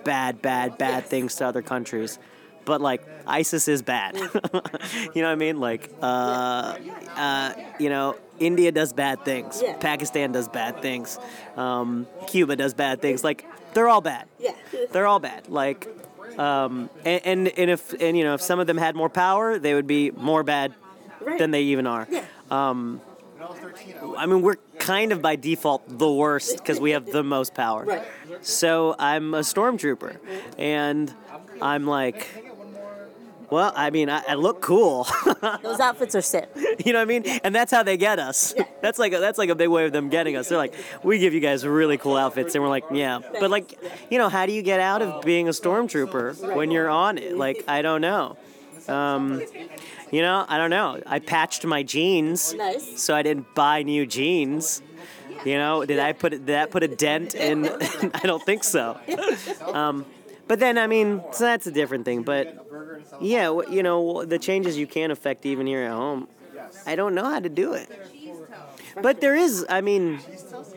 bad, bad, bad things to other countries. But like ISIS is bad. you know what I mean? Like uh uh you know, India does bad things. Pakistan does bad things. Um, Cuba does bad things. Like they're all bad. Yeah. They're all bad. Like, um, and, and and if and you know if some of them had more power, they would be more bad Right. than they even are. Yeah. I mean, we're kind of by default the worst because we have the most power. Right. So I'm a stormtrooper, and I'm like, well, I mean, I, I look cool. Those outfits are sick. you know what I mean? And that's how they get us. That's like a, that's like a big way of them getting us. They're like, we give you guys really cool outfits, and we're like, yeah. But like, you know, how do you get out of being a stormtrooper when you're on it? Like, I don't know. Um, you know, I don't know. I patched my jeans, Nice. so I didn't buy new jeans. You know, did I put did that put a dent in? I don't think so. Um, but then, I mean, so that's a different thing. But yeah, you know, the changes you can affect even here at home. I don't know how to do it. But there is, I mean,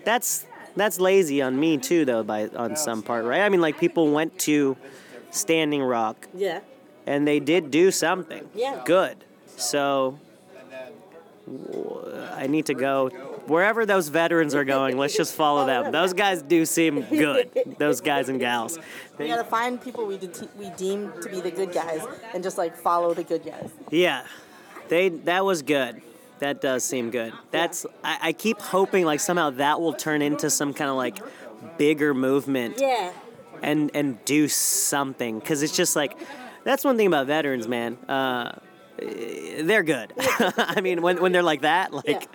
that's that's lazy on me too, though, by on some part, right? I mean, like people went to Standing Rock Yeah. and they did do something Yeah. good. So I need to go wherever those veterans are going. Let's just follow them. Those guys do seem good. Those guys and gals. We gotta find people we, de- we deem to be the good guys and just like follow the good guys. Yeah, they that was good. That does seem good. That's I, I keep hoping like somehow that will turn into some kind of like bigger movement Yeah. and and do something because it's just like that's one thing about veterans, man. Uh, Eh, they're good. I mean, when, when they're like that, like,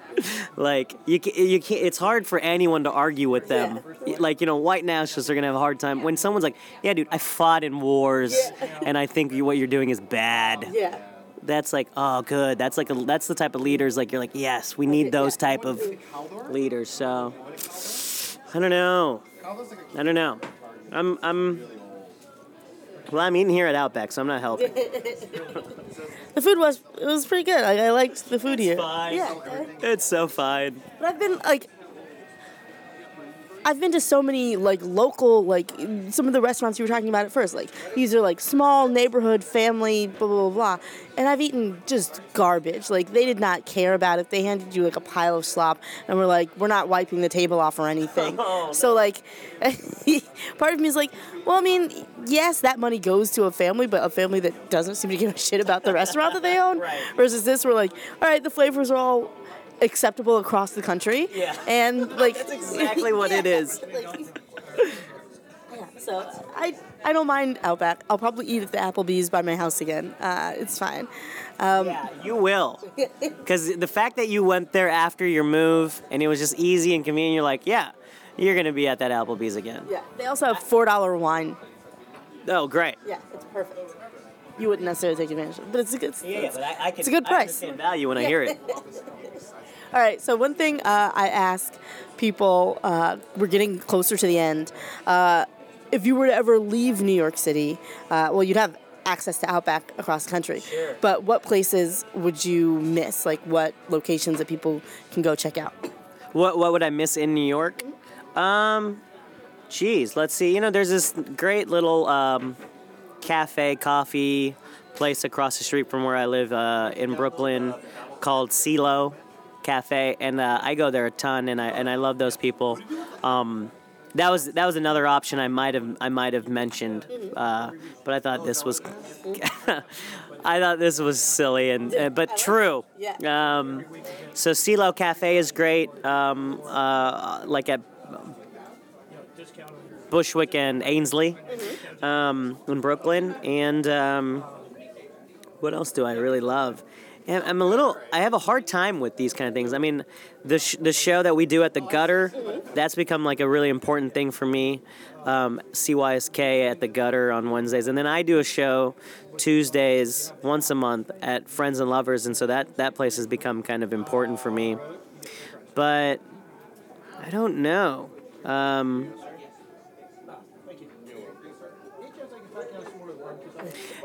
like you you can't. It's hard for anyone to argue with them. Like you know, white nationalists are gonna have a hard time when someone's like, "Yeah, dude, I fought in wars, and I think you, what you're doing is bad." Yeah. That's like, oh, good. That's like a, that's the type of leaders. Like you're like, yes, we need those type of leaders. So I don't know. I don't know. I'm I'm. Well, I'm eating here at Outback, so I'm not helping. The food was it was pretty good. Like, I liked the food here. fine. Yeah. It's so fine. But I've been like I've been to so many like local like some of the restaurants you were talking about at first. Like these are like small neighborhood family blah blah blah blah. And I've eaten just garbage. Like they did not care about it. They handed you like a pile of slop and we're like, we're not wiping the table off or anything. Oh, so like part of me is like, well I mean, yes, that money goes to a family, but a family that doesn't seem to give a shit about the restaurant that they own. Right. Versus this, we're like, all right, the flavors are all acceptable across the country. Yeah. And like That's exactly what it is. yeah, so I I don't mind Outback. I'll probably eat at the Applebee's by my house again. Uh, it's fine. Um, Yeah, you will. Because the fact that you went there after your move and it was just easy and convenient, you're like, yeah, you're gonna be at that Applebee's again. yeah. They also have four dollar wine. Oh, great. Yeah, it's perfect. You wouldn't necessarily take advantage of it, but it's a good. it's- but I, I can, It's a good I price. understand value when I hear it. All right. So one thing uh, I ask people, uh, we're getting closer to the end. Uh, if you were to ever leave New York City, uh, well, you'd have access to Outback across the country. Sure. But what places would you miss? Like what locations that people can go check out? What what would I miss in New York? Um, geez, let's see. You know, there's this great little um, cafe, coffee place across the street from where I live uh, in Brooklyn called CeeLo Cafe, and uh, I go there a ton, and I and I love those people. Um, that was that was another option I might have I might have mentioned, uh, but I thought this was. I thought this was silly and uh, but true. Um, so CeeLo Cafe is great, um, uh, like at Bushwick and Ainslie um, in Brooklyn. And um, what else do I really love? I'm a little. I have a hard time with these kind of things. I mean, the sh- the show that we do at the Gutter, that's become like a really important thing for me. Um, CYSK at the Gutter on Wednesdays, and then I do a show Tuesdays once a month at Friends and Lovers, and so that that place has become kind of important for me. But I don't know. Um,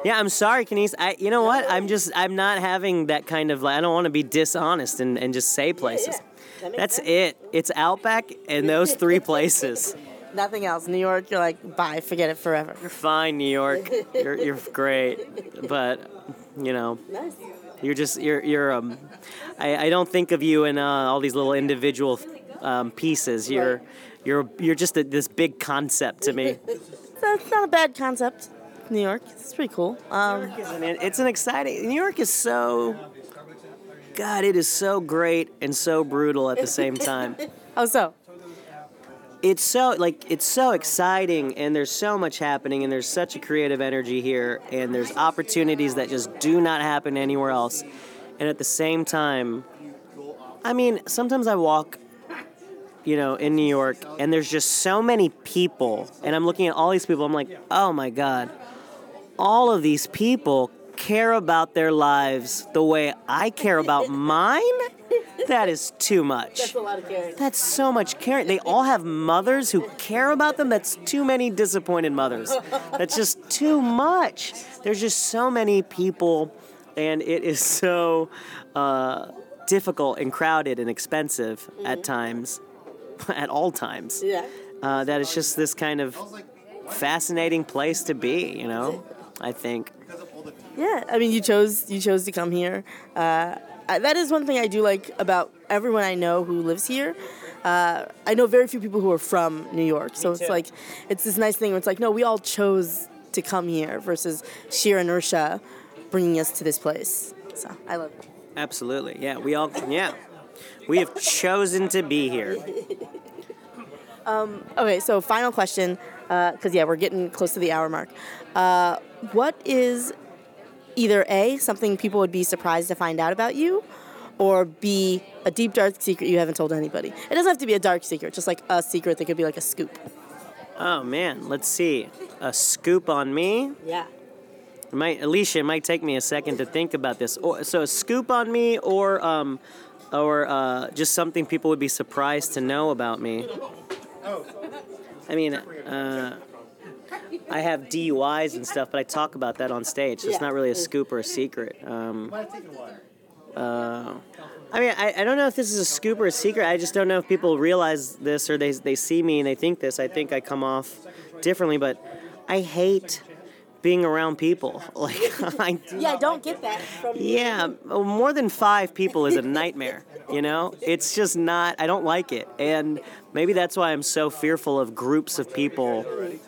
Yeah, I'm sorry, Kenice. I, you know what? I'm just, I'm not having that kind of. Like, I don't want to be dishonest and, and just say places. That makes That's sense. it. It's Outback and those three places. Nothing else. New York, you're like, bye, forget it forever. You're fine, New York. You're, you're great, but you know, Nice. You're just you're you're um, I, I don't think of you in uh, all these little individual um, pieces. You're you're you're just a, this big concept to me. That's not a bad concept. New York, it's pretty cool. Um? It's an exciting. New York is so. God, it is so great and so brutal at the same time. oh, so it's so like it's so exciting and there's so much happening and there's such a creative energy here and there's opportunities that just do not happen anywhere else and at the same time i mean sometimes i walk you know in new york and there's just so many people and i'm looking at all these people i'm like oh my god all of these people care about their lives the way i care about mine that is too much. that's a lot of caring. That's so much caring. They all have mothers who care about them. That's too many disappointed mothers. That's just too much. There's just so many people, and it is so uh, difficult and crowded and expensive at times, at all times. Yeah. Uh, that it's just this kind of fascinating place to be. You know, I think. Yeah, I mean, you chose you chose to come here. Uh, I- that is one thing I do like about everyone I know who lives here. Uh, I know very few people who are from New York, so it's like it's this nice thing where it's like, no, we all chose to come here versus sheer inertia bringing us to this place. So I love it. Absolutely. Yeah, we all. Yeah, we have chosen to be here. Okay, so final question, because yeah, we're getting close to the hour mark. Uh, what is either A, something people would be surprised to find out about you, or B, a deep dark secret you haven't told anybody? It doesn't have to be a dark secret, just like a secret that could be like a scoop. Oh man, let's see. A scoop on me. Yeah. It might Alicia, it might take me a second to think about this. Or, so a scoop on me, or um, or uh, just something people would be surprised to know about me. I mean, uh, I have DUIs and stuff, but I talk about that on stage. So it's not really a scoop or a secret. Um, uh, I mean, I, I don't know if this is a scoop or a secret. I just don't know if people realize this or they, they see me and they think this. I think I come off differently, but I hate being around people. Like, I, do. Yeah, I don't get that from yeah, more than five people is a nightmare. You know, it's just not. I don't like it, and maybe that's why I'm so fearful of groups of people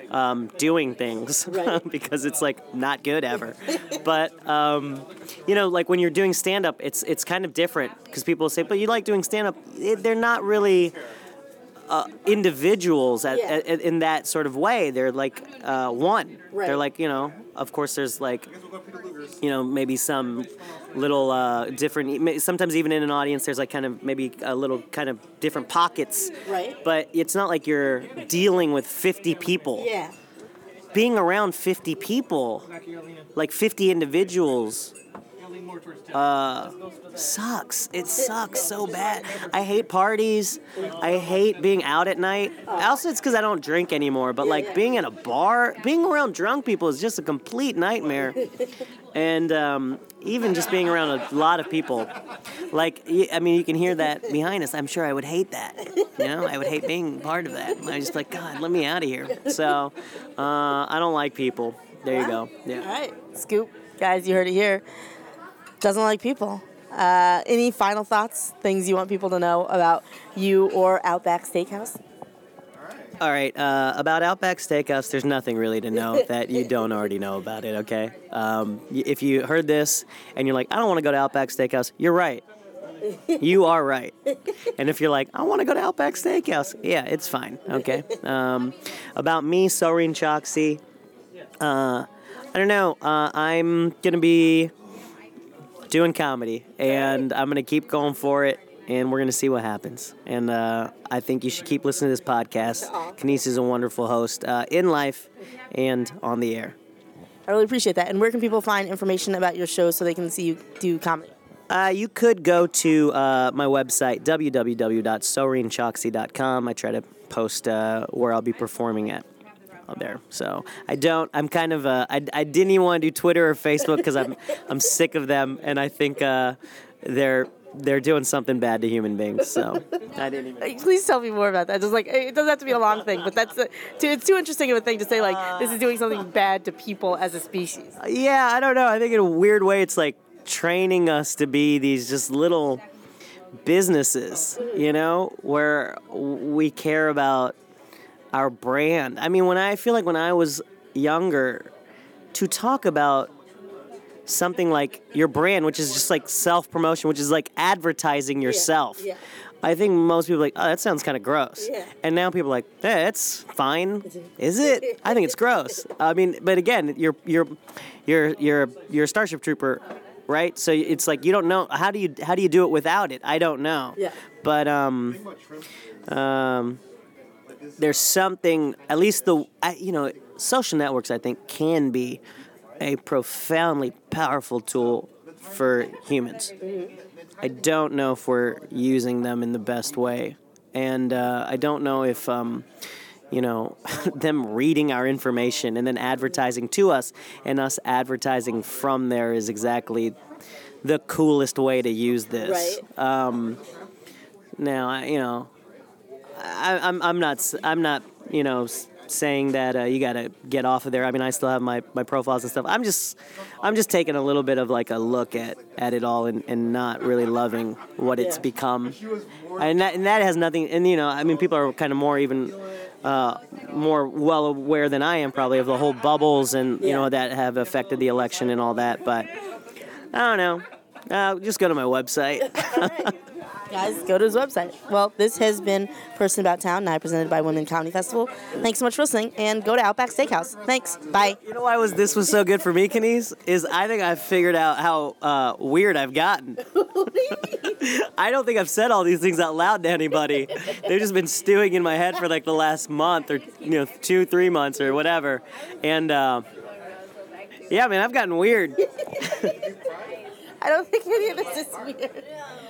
um, doing things because it's like not good ever. But um, you know, like when you're doing stand up, it's it's kind of different because people say, "But you like doing stand up?" They're not really. Uh, individuals at, Yeah. at, in that sort of way they're like uh, one Right. they're like you know of course there's like you know maybe some little uh, different sometimes even in an audience there's like kind of maybe a little kind of different pockets Right. but it's not like you're dealing with 50 people Yeah. being around 50 people like 50 individuals uh, sucks. It sucks so bad. I hate parties. I hate being out at night. Also it's because i don't drink anymore but like being in a bar being around drunk people is just a complete nightmare. And um, even just being around a lot of people like I mean you can hear that behind us. I'm sure i would hate that. You know i would hate being part of that. I just like god let me out of here. So uh, i don't like people. There you go. Yeah. Right, scoop, guys, you heard it here. Doesn't like people. Uh, any final thoughts? Things you want people to know about you or Outback Steakhouse? all right uh, about outback steakhouse there's nothing really to know that you don't already know about it okay um, if you heard this and you're like i don't want to go to outback steakhouse you're right you are right and if you're like i want to go to outback steakhouse yeah it's fine okay um, about me Soreen Choxy, uh, i don't know uh, i'm gonna be doing comedy and i'm gonna keep going for it and we're gonna see what happens and uh, i think you should keep listening to this podcast Kenice is a wonderful host uh, in life and on the air I really appreciate that. And where can people find information about your show so they can see you do comedy? Uh, you could go to uh, my website, www.soreenchoxy.com. I try to post uh, where I'll be performing at there. So I don't, I'm kind of, uh, I, I didn't even want to do Twitter or Facebook because I'm, I'm sick of them and I think uh, they're, they're doing something bad to human beings. So I didn't even. Please tell me more about that. Just like it doesn't have to be a long thing, but that's a, too, it's too interesting of a thing to say. Like this is doing something bad to people as a species. Yeah, I don't know. I think in a weird way, it's like training us to be these just little businesses, you know, where we care about our brand. I mean, when I feel like when I was younger, to talk about something like your brand, which is just like self promotion, which is like advertising yourself. yeah. I think most people are like, oh, that sounds kind of gross. Yeah. And now people are like, hey, it's fine. Is it? I think it's gross. I mean, but again, you're you're you're you're you're a Starship Trooper, right? So it's like you don't know how do you how do you do it without it? I don't know. Yeah. But um, um, there's something at least the I- you know social networks I think can be a profoundly powerful tool for humans. I don't know if we're using them in the best way, and uh, I don't know if um, you know them reading our information and then advertising to us and us advertising from there is exactly the coolest way to use this. Right. Now, I, you know, I, I'm I'm not I'm not you know saying that uh, you got to get off of there. I mean, I still have my, my profiles and stuff. I'm just I'm just taking a little bit of like a look at, at it all and, and not really loving what it's Yeah. become. And that and that has nothing. And you know, I mean, people are kind of more even. Uh, more well aware than I am probably of the whole bubbles and you Yeah. know that have affected the election and all that, but I don't know. Uh, just go to my website. Guys, go to his website. Well, this has been Person About Town, now presented by Women Comedy Festival. Thanks so much for listening, and go to Outback Steakhouse. Thanks. Bye. You know why was this was so good for me, Kenice? Is I think I've figured out how uh, weird I've gotten. I don't think I've said all these things out loud to anybody. They've just been stewing in my head for like the last month or you know two, three months or whatever. And uh, yeah, man, I've gotten weird. I don't think any of this is weird.